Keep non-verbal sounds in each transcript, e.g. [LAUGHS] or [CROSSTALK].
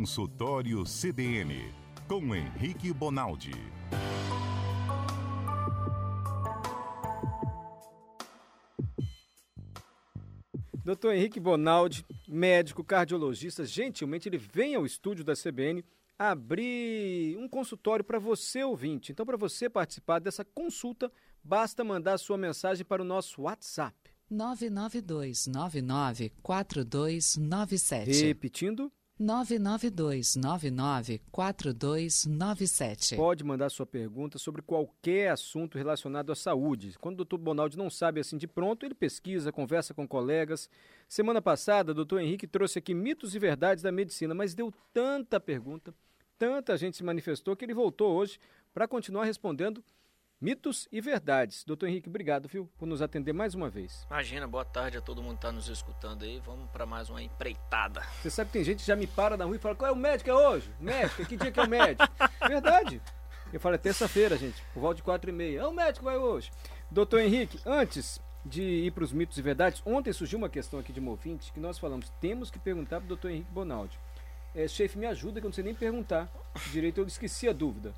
Consultório CBN, com Henrique Bonaldi. Doutor Henrique Bonaldi, médico cardiologista, gentilmente ele vem ao estúdio da CBN abrir um consultório para você ouvinte. Então, para você participar dessa consulta, basta mandar sua mensagem para o nosso WhatsApp. 992994297. Repetindo, 992994297. pode mandar sua pergunta sobre qualquer assunto relacionado à saúde. Quando o doutor Bonaldi não sabe assim de pronto, ele pesquisa, conversa com colegas. Semana passada, o doutor Henrique trouxe aqui mitos e verdades da medicina, mas deu tanta pergunta, tanta gente se manifestou que ele voltou hoje para continuar respondendo mitos e verdades. Doutor Henrique, obrigado, viu, por nos atender mais uma vez. Imagina, boa tarde a todo mundo que está nos escutando aí. Vamos para mais uma empreitada. Você sabe que tem gente que já me para na rua e fala: qual é o médico é hoje? Médico, que dia que é o médico? [LAUGHS] Verdade. Eu falo: é terça-feira, gente, por volta de quatro e meia. É o médico vai hoje. Doutor Henrique, antes de ir para os mitos e verdades, ontem surgiu uma questão aqui de um ouvinte que nós falamos: temos que perguntar para o doutor Henrique Bonaldi. É, chefe, me ajuda que eu não sei nem perguntar direito, eu esqueci a dúvida.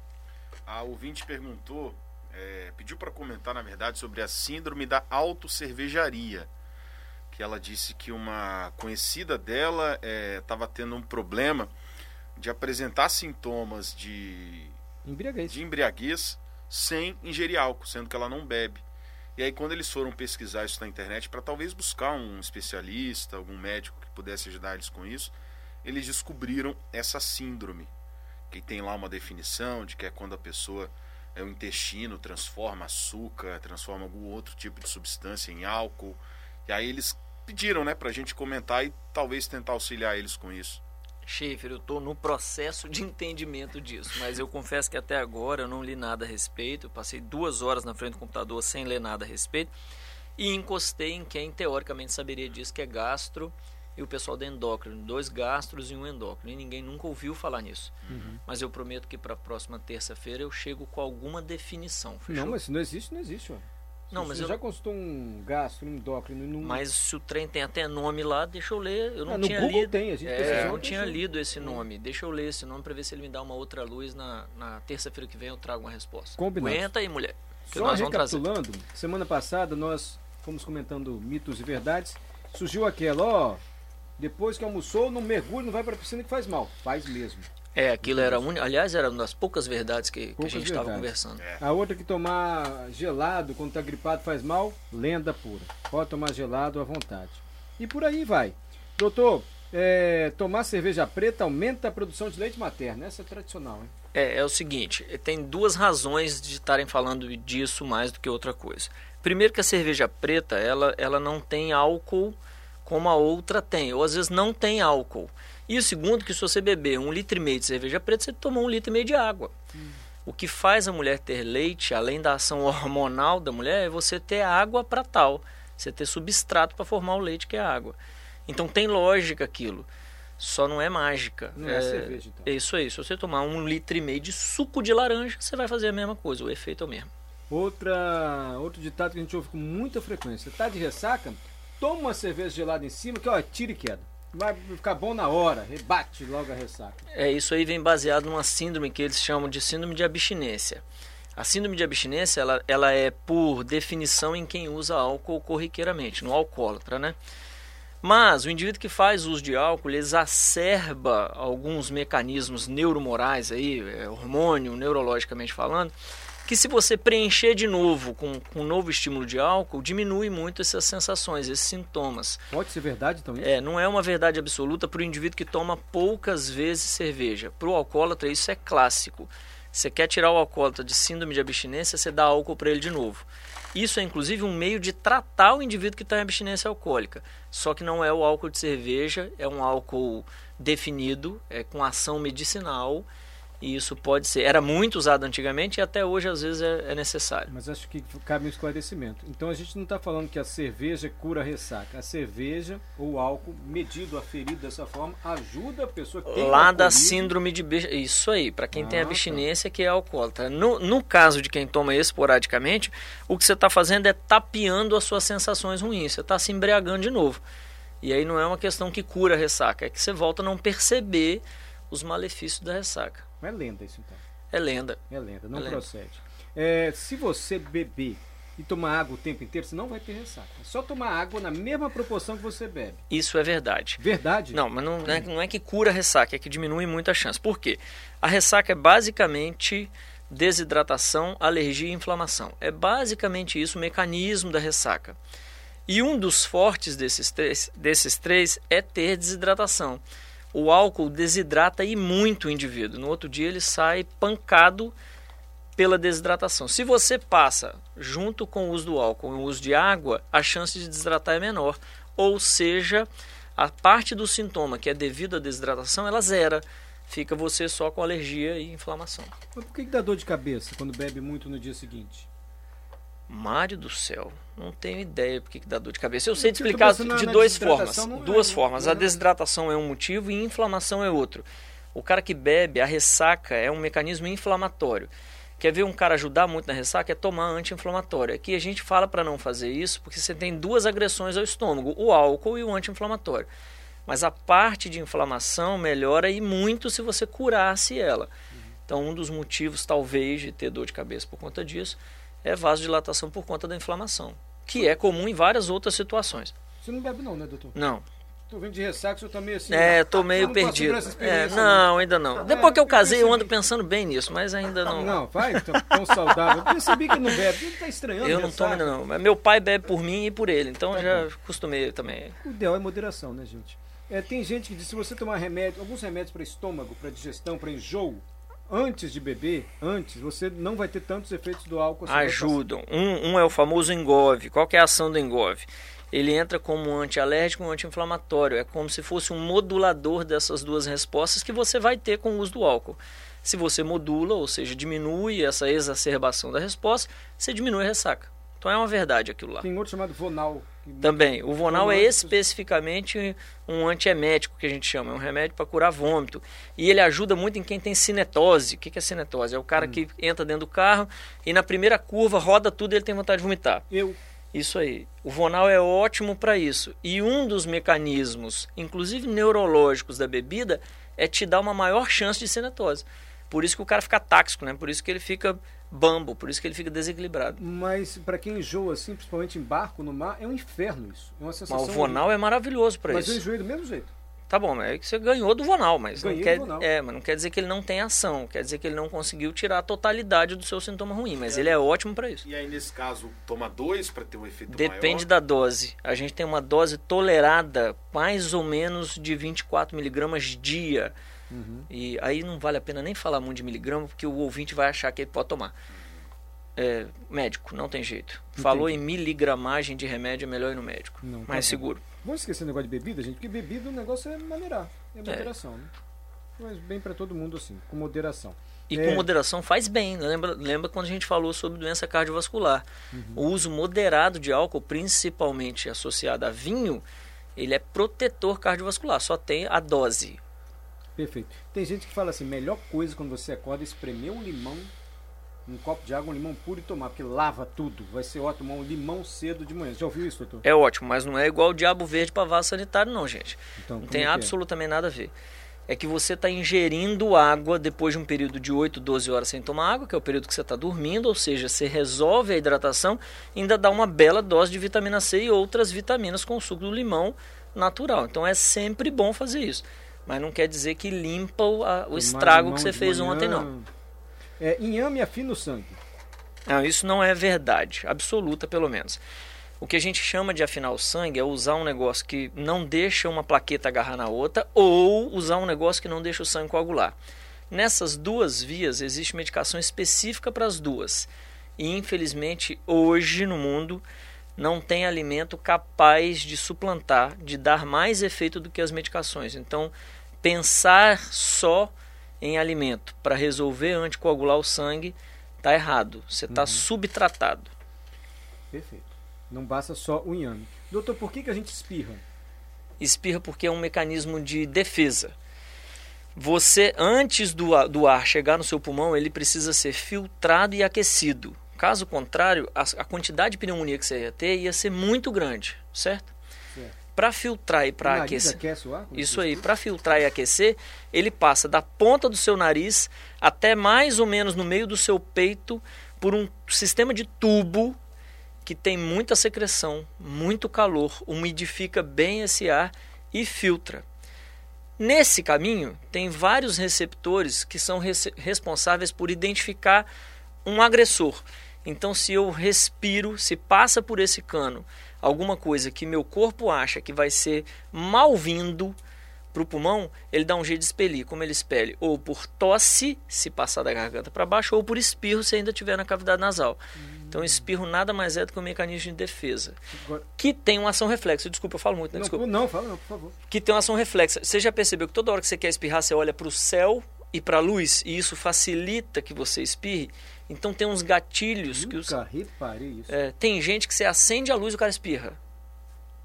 A ouvinte perguntou, é, pediu para comentar, na verdade, sobre a síndrome da autocervejaria. Que ela disse que uma conhecida dela estava tendo um problema de apresentar sintomas de, Embriaguez. de embriaguez sem ingerir álcool, sendo que ela não bebe. E aí, quando eles foram pesquisar isso na internet, para talvez buscar um especialista, algum médico que pudesse ajudar eles com isso, eles descobriram essa síndrome, que tem lá uma definição de que é quando a pessoa, é, o intestino transforma açúcar, transforma algum outro tipo de substância em álcool. E aí eles pediram, né, pra gente comentar e talvez tentar auxiliar eles com isso. Schaefer, eu estou no processo de entendimento disso, mas eu confesso que até agora eu não li nada a respeito. Eu passei duas horas na frente do computador sem ler nada a respeito e encostei em quem teoricamente saberia disso, que é gastro e o pessoal da endócrino, dois gastros e um endócrino. E ninguém nunca ouviu falar nisso. Mas eu prometo que para a próxima terça-feira eu chego com alguma definição. Fechou? Não, mas se não existe, não existe, ó. Não, mas Você eu- já consultou um gastro, um endócrino e não. Mas se o trem tem até nome lá, deixa eu ler. Eu não Ah, no tinha Google lido. tem, a gente É, eu não tinha lido esse nome. Deixa eu ler esse nome para ver se ele me dá uma outra luz na, na terça-feira que vem eu trago uma resposta. Combinado. Aguenta aí, mulher. Que Só nós recapitulando, semana passada nós fomos comentando mitos e verdades. Surgiu aquela, ó, depois que almoçou, não mergulhe, não vai pra piscina que faz mal. Faz mesmo. É, aquilo era un... aliás era uma das poucas verdades que, que a Poucas gente estava conversando. A outra que tomar gelado quando tá gripado faz mal, lenda pura. Pode tomar gelado à vontade. E por aí vai. Doutor, é, tomar cerveja preta aumenta a produção de leite materno. Essa é tradicional, hein? É, é o seguinte, tem duas razões de estarem falando disso mais do que outra coisa. Primeiro que a cerveja preta, ela, ela não tem álcool como a outra tem, ou às vezes não tem álcool. E o segundo que se você beber um litro e meio de cerveja preta, você tomou um litro e meio de água. O que faz a mulher ter leite, além da ação [LAUGHS] hormonal da mulher, é você ter água para tal. Você ter substrato para formar o leite, que é água. Então tem lógica aquilo. Só não é mágica. Não é cerveja, então. É isso aí. Se você tomar um litro e meio de suco de laranja, você vai fazer a mesma coisa. O efeito é o mesmo. Outra, outro ditado que a gente ouve com muita frequência. Tá de ressaca? Toma uma cerveja gelada em cima que, ó, tira e queda. Vai ficar bom na hora, rebate logo a ressaca. É, isso aí vem baseado numa síndrome que eles chamam de síndrome de abstinência. A síndrome de abstinência, ela, ela é por definição em quem usa álcool corriqueiramente, no alcoólatra, né? Mas o indivíduo que faz uso de álcool, exacerba alguns mecanismos neuromorais aí, é, hormônio, neurologicamente falando, que se você preencher de novo com, com um novo estímulo de álcool, diminui muito essas sensações, esses sintomas. Pode ser verdade, então, isso? É, não é uma verdade absoluta para o indivíduo que toma poucas vezes cerveja. Para o alcoólatra, isso é clássico. Você quer tirar o alcoólatra de síndrome de abstinência, você dá álcool para ele de novo. Isso é inclusive um meio de tratar o indivíduo que está em abstinência alcoólica. Só que não é o álcool de cerveja, é um álcool definido, é com ação medicinal. E isso pode ser. Era muito usado antigamente e até hoje às vezes é, é necessário. Mas acho que cabe um esclarecimento. Então a gente não está falando que a cerveja cura a ressaca. A cerveja ou álcool medido, aferido dessa forma, ajuda a pessoa que tem Lá da síndrome de isso aí, para quem tem Ah, tá. abstinência que é alcoólatra. No, no caso de quem toma esporadicamente, o que você está fazendo é tapeando as suas sensações ruins. Você está se embriagando de novo. E aí não é uma questão que cura a ressaca, é que você volta a não perceber os malefícios da ressaca. É lenda isso então. É lenda. É lenda, não É lenda. procede. É, se você beber e tomar água o tempo inteiro, você não vai ter ressaca. É só tomar água na mesma proporção que você bebe. Isso é verdade. Verdade? Não, mas não, não é, não é que cura a ressaca, é que diminui muito a chance. Por quê? A ressaca é basicamente desidratação, alergia e inflamação. É basicamente isso o mecanismo da ressaca. E um dos fortes desses três, desses três é ter desidratação. O álcool desidrata e muito o indivíduo. No outro dia ele sai pancado pela desidratação. Se você passa junto com o uso do álcool e o uso de água, a chance de desidratar é menor. Ou seja, a parte do sintoma que é devido à desidratação, ela zera. Fica você só com alergia e inflamação. Mas por que, que dá dor de cabeça quando bebe muito no dia seguinte? Mário do céu, não tenho ideia por que dá dor de cabeça. Eu sei te Porque explicar de na duas formas. desidratação, não é, Duas né? formas. A é. desidratação é um motivo e inflamação é outro. O cara que bebe, a ressaca é um mecanismo inflamatório. Quer ver um cara ajudar muito na ressaca? É tomar anti-inflamatório. Aqui a gente fala para não fazer isso porque você tem duas agressões ao estômago, o álcool e o anti-inflamatório. Mas a parte de inflamação melhora e muito se você curasse ela. Então, um dos motivos, talvez, de ter dor de cabeça por conta disso é vasodilatação por conta da inflamação, que é comum em várias outras situações. Você não bebe não, né, doutor? Não, Tô vendo de ressaca, você tá meio assim... é, tô meio não perdido. É, não, ainda não. Depois que eu eu casei, eu ando pensando bem nisso, mas ainda não. Não, vai, tão, tão saudável. Eu percebi que não bebe. Ele tá estranhando Eu não ressaca. tomo ainda não. Mas meu pai bebe por mim e por ele, então Tá já acostumei também. O ideal é moderação, né, gente? É, tem gente que diz se você tomar remédio, alguns remédios para estômago, para digestão, para enjoo, antes de beber, antes, você não vai ter tantos efeitos do álcool. assim, Ajudam. Um, um é o famoso Engove. Qual é a ação do Engove? Ele entra como um antialérgico e um anti-inflamatório. É como se fosse um modulador dessas duas respostas que você vai ter com o uso do álcool. Se você modula, ou seja, diminui essa exacerbação da resposta, você diminui a ressaca. Então é uma verdade aquilo lá. Tem outro chamado Vonal. Também. O Vonal é Vonal, especificamente um antiemético que a gente chama, é um remédio para curar vômito. E ele ajuda muito em quem tem cinetose. O que é cinetose? É o cara que entra dentro do carro e na primeira curva roda tudo e ele tem vontade de vomitar. Eu, Isso aí. O Vonal é ótimo para isso. E um dos mecanismos, inclusive neurológicos da bebida, é te dar uma maior chance de cinetose. Por isso que o cara fica táxico, né? Por isso que ele fica bambo, por isso que ele fica desequilibrado. mas para quem enjoa assim, principalmente em barco, no mar, é um inferno isso. É uma sensação. Mas o Vonal é maravilhoso para Mas eu isso. enjoei do mesmo jeito. Tá bom, mas é que você ganhou do Vonal, mas não Ganhei quer, do Vonal. é, mas não quer dizer que ele não tem ação, quer dizer que ele não conseguiu tirar a totalidade do seu sintoma ruim, mas ele é ótimo para isso. E aí, nesse caso, toma dois para ter um efeito Depende maior? da dose. A gente tem uma dose tolerada mais ou menos de 24 miligramas dia. Uhum. E aí não vale a pena nem falar muito de miligrama, porque o ouvinte vai achar que ele pode tomar. É, médico, não tem jeito. Falou em miligramagem de remédio, é melhor ir no médico. Não, tá mais bom. seguro. Vamos esquecer o negócio de bebida, gente, porque bebida o negócio é maneirar. É moderação, né? Mas bem para todo mundo assim, com moderação. E É. com moderação faz bem. né? Lembra, lembra quando a gente falou sobre doença cardiovascular? Uhum. O uso moderado de álcool, principalmente associado a vinho, ele é protetor cardiovascular. Só tem a dose. Perfeito. Tem gente que fala assim, melhor coisa quando você acorda é espremer um limão, um copo de água, um limão puro e tomar, porque lava tudo. Vai ser ótimo um limão cedo de manhã. Já ouviu isso, doutor? É ótimo, mas não é igual o diabo verde para vaso sanitário, não, gente. Então, Não tem é é? absolutamente nada a ver. É que você está ingerindo água depois de um período de 8, 12 horas sem tomar água, que é o período que você está dormindo, ou seja, você resolve a hidratação ainda dá uma bela dose de vitamina C e outras vitaminas com o suco do limão natural. Então é sempre bom fazer isso. Mas não quer dizer que limpa o, a- o estrago que você fez manhã. ontem, não. É, inhame afina o sangue. Não, isso não é verdade, absoluta pelo menos. O que a gente chama de afinar o sangue é usar um negócio que não deixa uma plaqueta agarrar na outra ou usar um negócio que não deixa o sangue coagular. Nessas duas vias existe medicação específica para as duas. E infelizmente hoje no mundo não tem alimento capaz de suplantar, de dar mais efeito do que as medicações. Então, pensar só em alimento para resolver anticoagular o sangue está errado. Você está subtratado. Perfeito. Não basta só o inhame. Doutor, por que, que a gente espirra? Espirra porque é um mecanismo de defesa. Você, antes do, do ar chegar no seu pulmão, ele precisa ser filtrado e aquecido. Caso contrário, a, a quantidade de pneumonia que você ia ter ia ser muito grande, certo? Para filtrar e para aquecer. aquece o ar? Isso aí, para filtrar e aquecer, ele passa da ponta do seu nariz até mais ou menos no meio do seu peito por um sistema de tubo que tem muita secreção, muito calor, umidifica bem esse ar e filtra. Nesse caminho, tem vários receptores que são rece- responsáveis por identificar um agressor. Então, se eu respiro, se passa por esse cano alguma coisa que meu corpo acha que vai ser mal-vindo para o pulmão, ele dá um jeito de expelir. Como ele expele? Ou por tosse, se passar da garganta para baixo, ou por espirro, se ainda estiver na cavidade nasal. Então, espirro nada mais é do que um mecanismo de defesa. Agora- Que tem uma ação reflexa. Desculpa, eu falo muito, né? Não, Desculpa não, fala não, por favor. que tem uma ação reflexa. Você já percebeu que toda hora que você quer espirrar, você olha para o céu e para a luz, e isso facilita que você espirre? Então tem uns gatilhos que os. Nunca reparei isso. É, tem gente que você acende a luz e o cara espirra.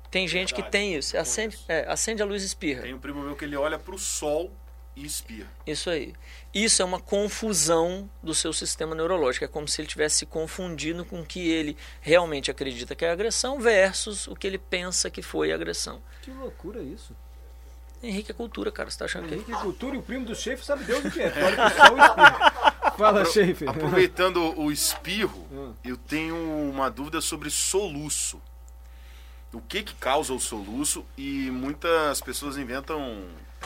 Tem gente que Verdade, tem isso. Você acende, é, acende a luz e espirra. Tem um primo meu que ele olha pro sol e espirra. Isso aí. Isso é uma confusão do seu sistema neurológico. É como se ele estivesse se confundindo com o que ele realmente acredita que é agressão versus o que ele pensa que foi agressão. Que loucura isso. Henrique é cultura, cara. Você tá achando que. Henrique [LAUGHS] Cultura e o primo do chefe sabe Deus o que é. Olha que só o [LAUGHS] espirro. Fala, chefe. Aproveitando o [LAUGHS] espirro, Hum. eu tenho uma dúvida sobre soluço. O que que causa o soluço? E muitas pessoas inventam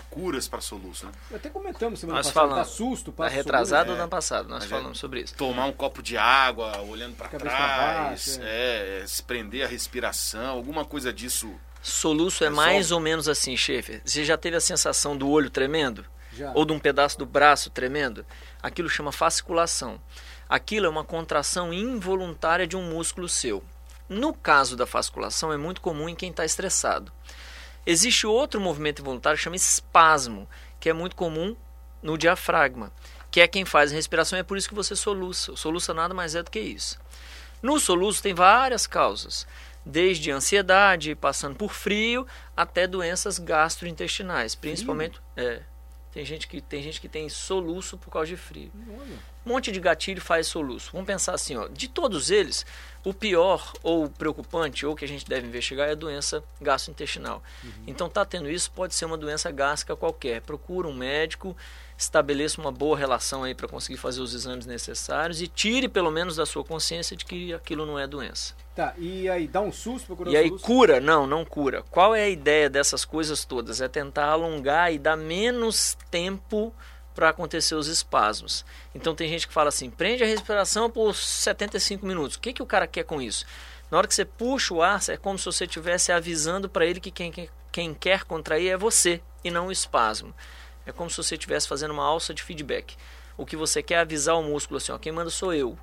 curas para soluço, né? Até comentamos semana Nós passada. falamos. Dá susto, Tá passa retrasado É. ou no ano passado? Nós é- falamos sobre isso. Tomar um copo de água, olhando para trás, pra baixo, é, se prender a respiração, alguma coisa disso. Soluço é Resolve. mais ou menos assim, chefe. Você já teve a sensação do olho tremendo? Já. Ou de um pedaço do braço tremendo? Aquilo chama fasciculação. Aquilo é uma contração involuntária de um músculo seu. No caso da fasciculação, é muito comum em quem está estressado. Existe outro movimento involuntário que chama espasmo, que é muito comum no diafragma, que é quem faz a respiração, é por isso que você soluça. O soluça nada mais é do que isso. No soluço tem várias causas, desde ansiedade, passando por frio, até doenças gastrointestinais, principalmente, é, tem gente que tem gente que tem soluço por causa de frio. Olha. Um monte de gatilho faz soluço. Vamos pensar assim, ó, de todos eles, o pior ou preocupante ou que a gente deve investigar é a doença gastrointestinal. Então tá tendo isso, pode ser uma doença gástrica qualquer. Procura um médico, estabeleça uma boa relação aí para conseguir fazer os exames necessários e tire pelo menos da sua consciência de que aquilo não é doença. Tá, e aí dá um susto procurar E aí cura? Não, não cura. Qual é a ideia dessas coisas todas? É tentar alongar e dar menos tempo para acontecer os espasmos. Então tem gente que fala assim, prende a respiração por 75 minutos. O que, que o cara quer com isso? Na hora que você puxa o ar, é como se você estivesse avisando para ele que quem, quem, quer contrair é você e não o espasmo. É como se você estivesse fazendo uma alça de feedback. O que você quer é avisar o músculo assim, ó, quem manda sou eu.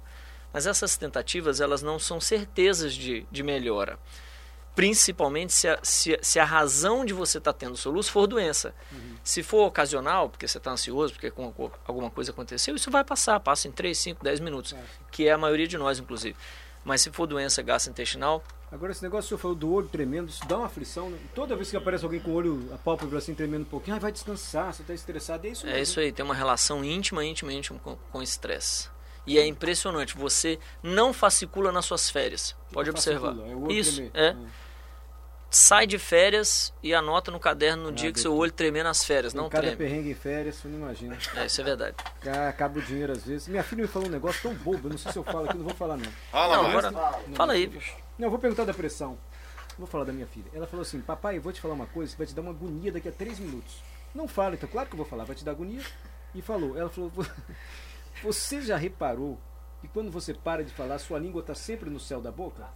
Mas essas tentativas, elas não são certezas de, de melhora. Principalmente se a, se, se a razão de você estar tendo soluço for doença. Se for ocasional, porque você está ansioso, porque com- com alguma coisa aconteceu, isso vai passar, passa em 3, 5, 10 minutos, que é a maioria de nós, inclusive. Mas se for doença gastrointestinal, Agora, esse negócio que o senhor falou do olho tremendo, isso dá uma aflição, né? Toda vez que aparece alguém com o olho, a pálpebra assim tremendo um pouquinho, ah, vai descansar, você tá estressado, é isso É mesmo. isso aí, tem uma relação íntima, íntima, íntima com com o estresse. E é impressionante, você não fascicula nas suas férias. Pode Não observar. fascicula, é Isso, é. Ah. Sai de férias e anota no caderno no Ah, dia que seu olho tremer nas férias, não cada treme. perrengue em férias, você não imagina. É, isso é verdade. Ca- Acaba o dinheiro às vezes. Minha filha me falou um negócio tão bobo, eu não sei se eu falo aqui, não vou falar não. Fala, Não, agora, fala aí, bicho. Não, eu vou perguntar da pressão. Vou falar da minha filha. Ela falou assim, papai, eu vou te falar uma coisa que vai te dar uma agonia daqui a três minutos. Não fala, então claro que eu vou falar, vai te dar agonia. E falou, ela falou, "Vo- [LAUGHS] você já reparou que quando você para de falar, sua língua está sempre no céu da boca?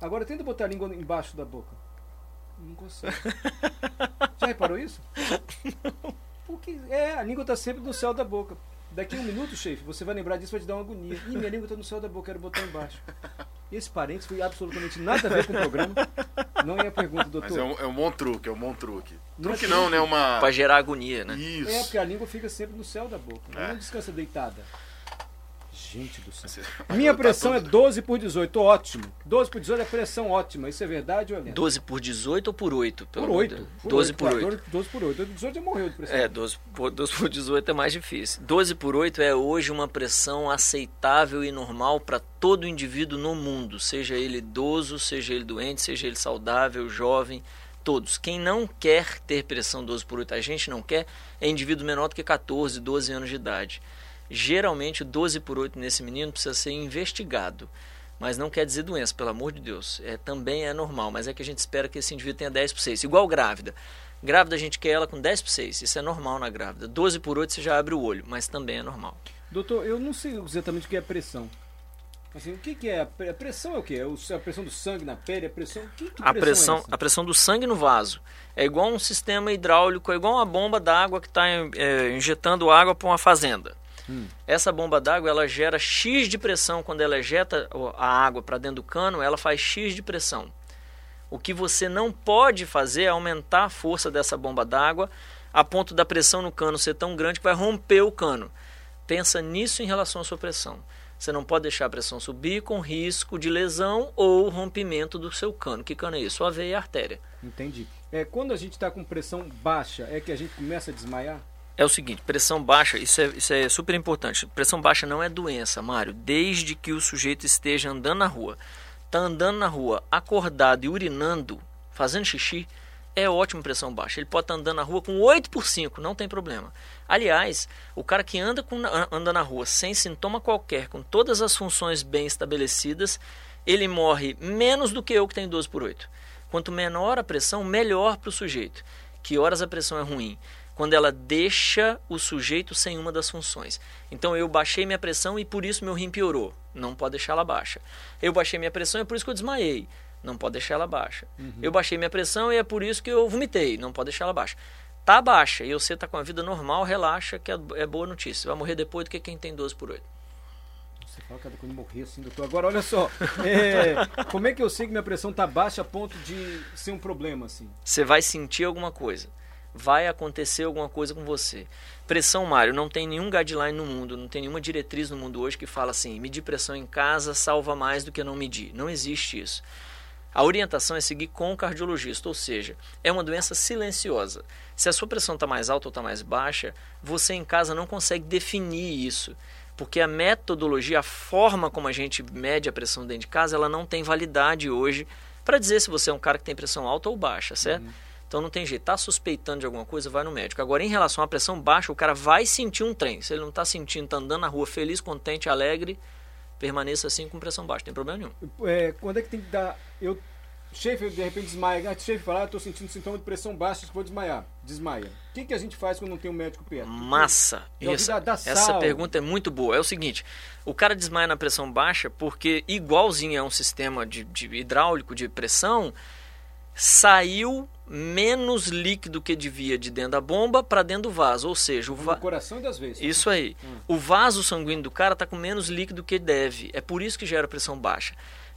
Agora tenta botar a língua embaixo da boca. Não consegue. [LAUGHS] Já reparou isso? Porque é, a língua está sempre no céu da boca. Daqui a um minuto, chefe, você vai lembrar disso, vai te dar uma agonia. Ih, minha língua está no céu da boca, quero botar embaixo. Esse parênteses foi absolutamente nada a ver com o programa. Não é a pergunta, doutor. Mas é um, é um bom truque, é um bom truque. Não é Truque não, né? Uma. Pra gerar agonia, né? Isso. É, porque a língua fica sempre no céu da boca. Ela É. não descansa deitada. Gente do céu. Minha Tá pressão é tudo- 12 por 18, ótimo. 12 por 18 é pressão ótima. Isso é verdade ou é lenda? 12 por 18 ou por 8? Por 8. 12 por 8. 12 por 8. 18 já morreu de pressão. É, 12 por, 12 por 18 é mais difícil. 12 por 8 é hoje uma pressão aceitável e normal para todo indivíduo no mundo, seja ele idoso, seja ele doente, seja ele saudável, jovem. todos. Quem não quer ter pressão 12 por 8, a gente não quer, é indivíduo menor do que 14, 12 anos de idade. Geralmente, 12 por 8 nesse menino precisa ser investigado. Mas não quer dizer doença, pelo amor de Deus. É, também é normal, mas é que a gente espera que esse indivíduo tenha 10 por 6. Igual grávida. Grávida a gente quer ela com 10 por 6. Isso é normal na grávida. 12 por 8 você já abre o olho, mas também é normal. Doutor, eu não sei exatamente o que é pressão. Assim, o que, que é? A pressão é o que? É a pressão do sangue na pele? A pressão. Que, que a pressão, pressão, é a pressão do sangue no vaso é igual um sistema hidráulico, é igual uma bomba d'água que está é, injetando água para uma fazenda. Hum. Essa bomba d'água ela gera X de pressão quando ela ejeta a água para dentro do cano, ela faz X de pressão. O que você não pode fazer é aumentar a força dessa bomba d'água a ponto da pressão no cano ser tão grande que vai romper o cano. Pensa nisso em relação à sua pressão. Você não pode deixar a pressão subir com risco de lesão ou rompimento do seu cano. Que cano é isso? A veia e artéria. Entendi. É, quando a gente está com pressão baixa, é que a gente começa a desmaiar? É o seguinte, pressão baixa, isso é, isso é super importante. Pressão baixa não é doença, Mário, desde que o sujeito esteja andando na rua. Está andando na rua, acordado e urinando, fazendo xixi, é ótimo pressão baixa. Ele pode estar tá andando na rua com 8 por 5, não tem problema. Aliás, o cara que anda, com, anda na rua sem sintoma qualquer, com todas as funções bem estabelecidas, ele morre menos do que eu que tenho 12 por 8. Quanto menor a pressão, melhor para o sujeito. Que horas a pressão é ruim? Quando ela deixa o sujeito sem uma das funções. Então eu baixei minha pressão e por isso meu rim piorou. Não pode deixar ela baixa. Eu baixei minha pressão e por isso que eu desmaiei não pode deixar ela baixa. Uhum. Eu baixei minha pressão e é por isso que eu vomitei, não pode deixar ela baixa. Tá baixa e você está com a vida normal, relaxa, que é, é boa notícia. Você vai morrer depois do que quem tem 12 por 8. Você fala cada quando morrer assim, doutor. Agora, olha só. [LAUGHS] É, como é que eu sei que minha pressão está baixa a ponto de ser um problema assim? Você vai sentir alguma coisa. Vai acontecer alguma coisa com você. Pressão, Mário, não tem nenhum guideline no mundo, não tem nenhuma diretriz no mundo hoje que fala assim: medir pressão em casa salva mais do que não medir. Não existe isso. A orientação é seguir com o cardiologista, ou seja, é uma doença silenciosa. Se a sua pressão está mais alta ou está mais baixa, você em casa não consegue definir isso, porque a metodologia, a forma como a gente mede a pressão dentro de casa, ela não tem validade hoje para dizer se você é um cara que tem pressão alta ou baixa, certo? Uhum. Então não tem jeito. Está suspeitando de alguma coisa, vai no médico. Agora, em relação à pressão baixa, o cara vai sentir um trem. Se ele não está sentindo, está andando na rua feliz, contente, alegre, permaneça assim com pressão baixa, não tem problema nenhum. É, quando é que tem que dar. Eu, chefe, de repente desmaia. Ah, chefe, fala, ah, estou sentindo sintoma de pressão baixa, vou desmaiar. Desmaia. O que, que a gente faz quando não tem um médico perto? Massa. Essa, essa pergunta é muito boa. É o seguinte: o cara desmaia na pressão baixa porque, igualzinho a um sistema de, de hidráulico de pressão, saiu menos líquido que devia de dentro da bomba para dentro do vaso, ou seja, o va... coração das vezes. Isso aí. Hum. O vaso sanguíneo do cara está com menos líquido que deve. É por isso que gera pressão baixa.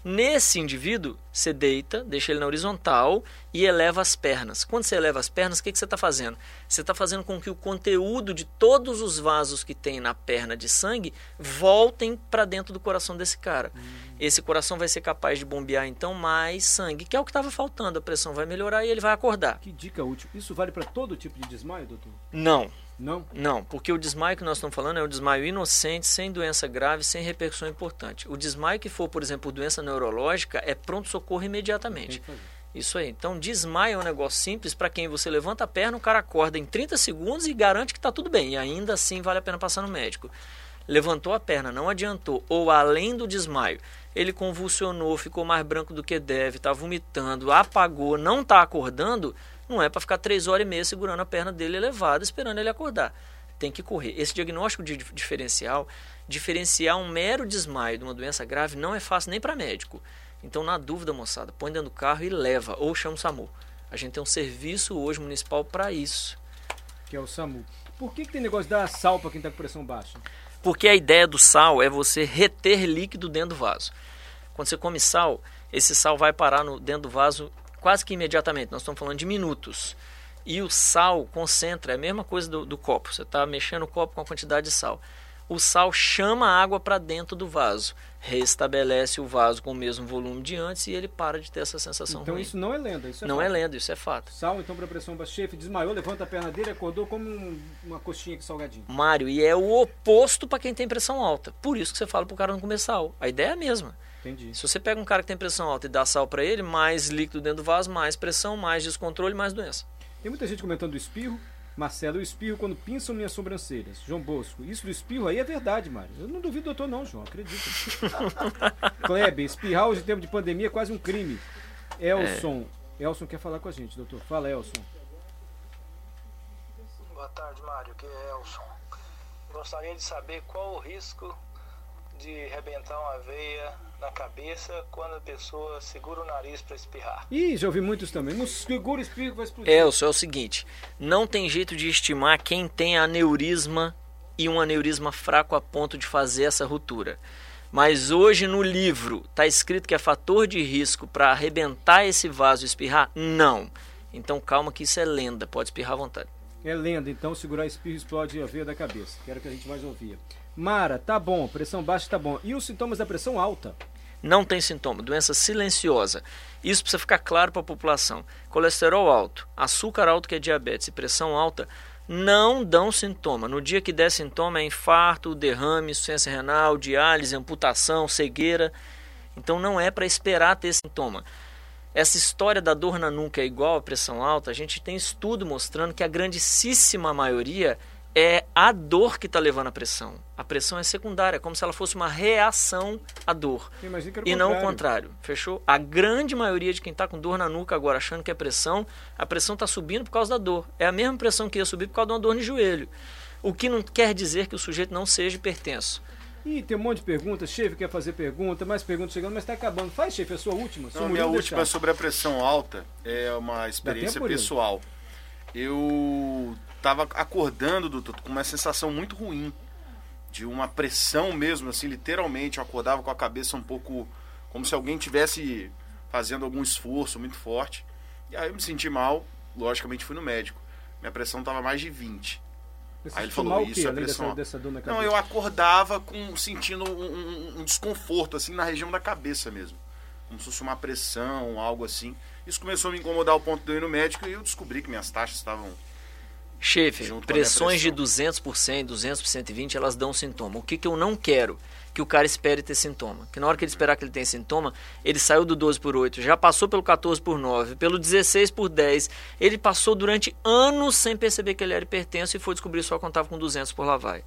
Nesse indivíduo, você deita, deixa ele na horizontal e eleva as pernas. Quando você eleva as pernas, o que, que você está fazendo? Você está fazendo com que o conteúdo de todos os vasos que tem na perna de sangue voltem para dentro do coração desse cara. Hum. Esse coração vai ser capaz de bombear então mais sangue, que é o que estava faltando. A pressão vai melhorar e ele vai acordar. Que dica útil. Isso vale para todo tipo de desmaio, doutor? Não. Não? Não, porque o desmaio que nós estamos falando é um desmaio inocente, sem doença grave, sem repercussão importante. O desmaio que for, por exemplo, doença neurológica, é pronto-socorro imediatamente. Isso aí. Então, desmaio é um negócio simples para quem você levanta a perna, o cara acorda em 30 segundos e garante que está tudo bem. E ainda assim vale a pena passar no médico. Levantou a perna, não adiantou, ou além do desmaio, ele convulsionou, ficou mais branco do que deve, está vomitando, apagou, não está acordando, não é para ficar três horas e meia segurando a perna dele elevada, esperando ele acordar. Tem que correr. Esse diagnóstico de diferencial, diferenciar um mero desmaio de uma doença grave não é fácil nem para médico. Então, na dúvida, moçada, põe dentro do carro e leva, ou chama o SAMU. A gente tem um serviço hoje municipal para isso. Que é o SAMU. Por que, que tem negócio de dar sal para quem está com pressão baixa? Porque a ideia do sal é você reter líquido dentro do vaso. Quando você come sal, esse sal vai parar no, dentro do vaso quase que imediatamente, nós estamos falando de minutos. E o sal concentra, é a mesma coisa do, do copo, você está mexendo o copo com a quantidade de sal. O sal chama a água para dentro do vaso, restabelece o vaso com o mesmo volume de antes e ele para de ter essa sensação Então ruim. isso não é lenda, isso é Não fato. é lenda, isso é fato. Sal, então, para pressão baixa, chefe, desmaiou, levanta a perna dele, acordou como um, uma coxinha de salgadinho. Mário, e é o oposto para quem tem pressão alta. Por isso que você fala para o cara não comer sal. A ideia é a mesma. Entendi. Se você pega um cara que tem pressão alta e dá sal para ele, mais líquido dentro do vaso, mais pressão, mais descontrole, mais doença. Tem muita gente comentando do espirro. Marcelo, eu espirro quando pinçam minhas sobrancelhas. João Bosco, isso do espirro aí é verdade, Mário. Eu não duvido, doutor, não, João, acredito. [LAUGHS] Kleber, espirrar hoje em tempo de pandemia é quase um crime. Elson, é. Elson quer falar com a gente, doutor. Fala, Elson. Boa tarde, Mário, que é Elson. Gostaria de saber qual o risco de rebentar uma veia na cabeça quando a pessoa segura o nariz para espirrar. Ih, já ouvi muitos também. Não segura o espirro vai explodir. Elson, é o seguinte, não tem jeito de estimar quem tem aneurisma e um aneurisma fraco a ponto de fazer essa ruptura. Mas hoje no livro está escrito que é fator de risco para arrebentar esse vaso e espirrar? Não. Então calma que isso é lenda, pode espirrar à vontade. É lenda, então segurar espirro explode a veia da cabeça, que era o que a gente mais ouvia. Mara, tá bom, pressão baixa tá bom. E os sintomas da pressão alta? Não tem sintoma, doença silenciosa. Isso precisa ficar claro para a população. Colesterol alto, açúcar alto que é diabetes e pressão alta não dão sintoma. No dia que der sintoma é infarto, derrame, insuficiência renal, diálise, amputação, cegueira. Então não é para esperar ter sintoma. Essa história da dor na nuca é igual à pressão alta, a gente tem estudo mostrando que a grandíssima maioria é a dor que está levando a pressão. A pressão é secundária, como se ela fosse uma reação à dor. E não o contrário. Fechou? A grande maioria de quem está com dor na nuca agora, achando que é pressão, a pressão está subindo por causa da dor. É a mesma pressão que ia subir por causa de uma dor no joelho. O que não quer dizer que o sujeito não seja hipertenso. Ih, tem um monte de perguntas. Chefe quer fazer pergunta, mais perguntas chegando, mas está acabando. Faz, chefe, a sua última. Não, minha última é sobre a pressão alta. É uma experiência pessoal. Eu estava acordando, doutor, com uma sensação muito ruim. De uma pressão mesmo, assim, literalmente. Eu acordava com a cabeça um pouco como se alguém tivesse fazendo algum esforço muito forte. E aí eu me senti mal, logicamente fui no médico. Minha pressão estava mais de 20. Você aí ele falou, isso é pressão. Dessa, dessa não, eu acordava com sentindo um, um, um, desconforto, assim, na região da cabeça mesmo. Como se fosse uma pressão, algo assim. Isso começou a me incomodar ao ponto de eu ir no médico e eu descobri que minhas taxas estavam Chefe, pressões de 200 por 100, 200 por 120, elas dão sintoma. O que, que eu não quero? Que o cara espere ter sintoma. Que na hora que ele esperar que ele tenha sintoma, ele saiu do 12 por 8, já passou pelo 14 por 9, pelo 16 por 10. Ele passou durante anos sem perceber que ele era hipertenso e foi descobrir só quando estava com 200 por lá vai.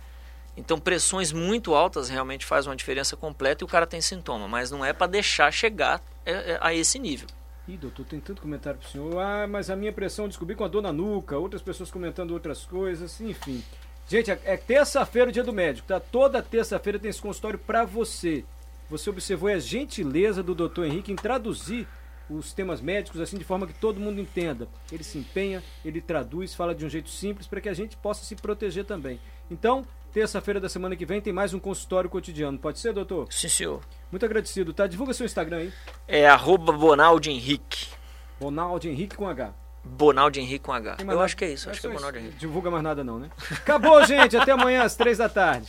Então, pressões muito altas realmente fazem uma diferença completa e o cara tem sintoma, mas não é para deixar chegar é, é, a esse nível. Ih, doutor, tem tanto comentário pro senhor. Ah, mas a minha pressão descobri com a dor na nuca, outras pessoas comentando outras coisas, enfim. Gente, é, é terça-feira o dia do médico, tá? Toda terça-feira tem esse consultório para você. Você observou a gentileza do doutor Henrique em traduzir os temas médicos assim de forma que todo mundo entenda. Ele se empenha, ele traduz, fala de um jeito simples para que a gente possa se proteger também. Então, terça-feira da semana que vem tem mais um consultório cotidiano. Pode ser, doutor? Sim, senhor. Muito agradecido, tá? Divulga seu Instagram aí. É arroba Bonaldi Henrique. Bonaldi Henrique com H. Bonaldi Henrique com H. Eu acho que é isso, acho que é Bonaldi Henrique. Divulga mais nada não, né? Acabou, [LAUGHS] gente. Até amanhã às três da tarde.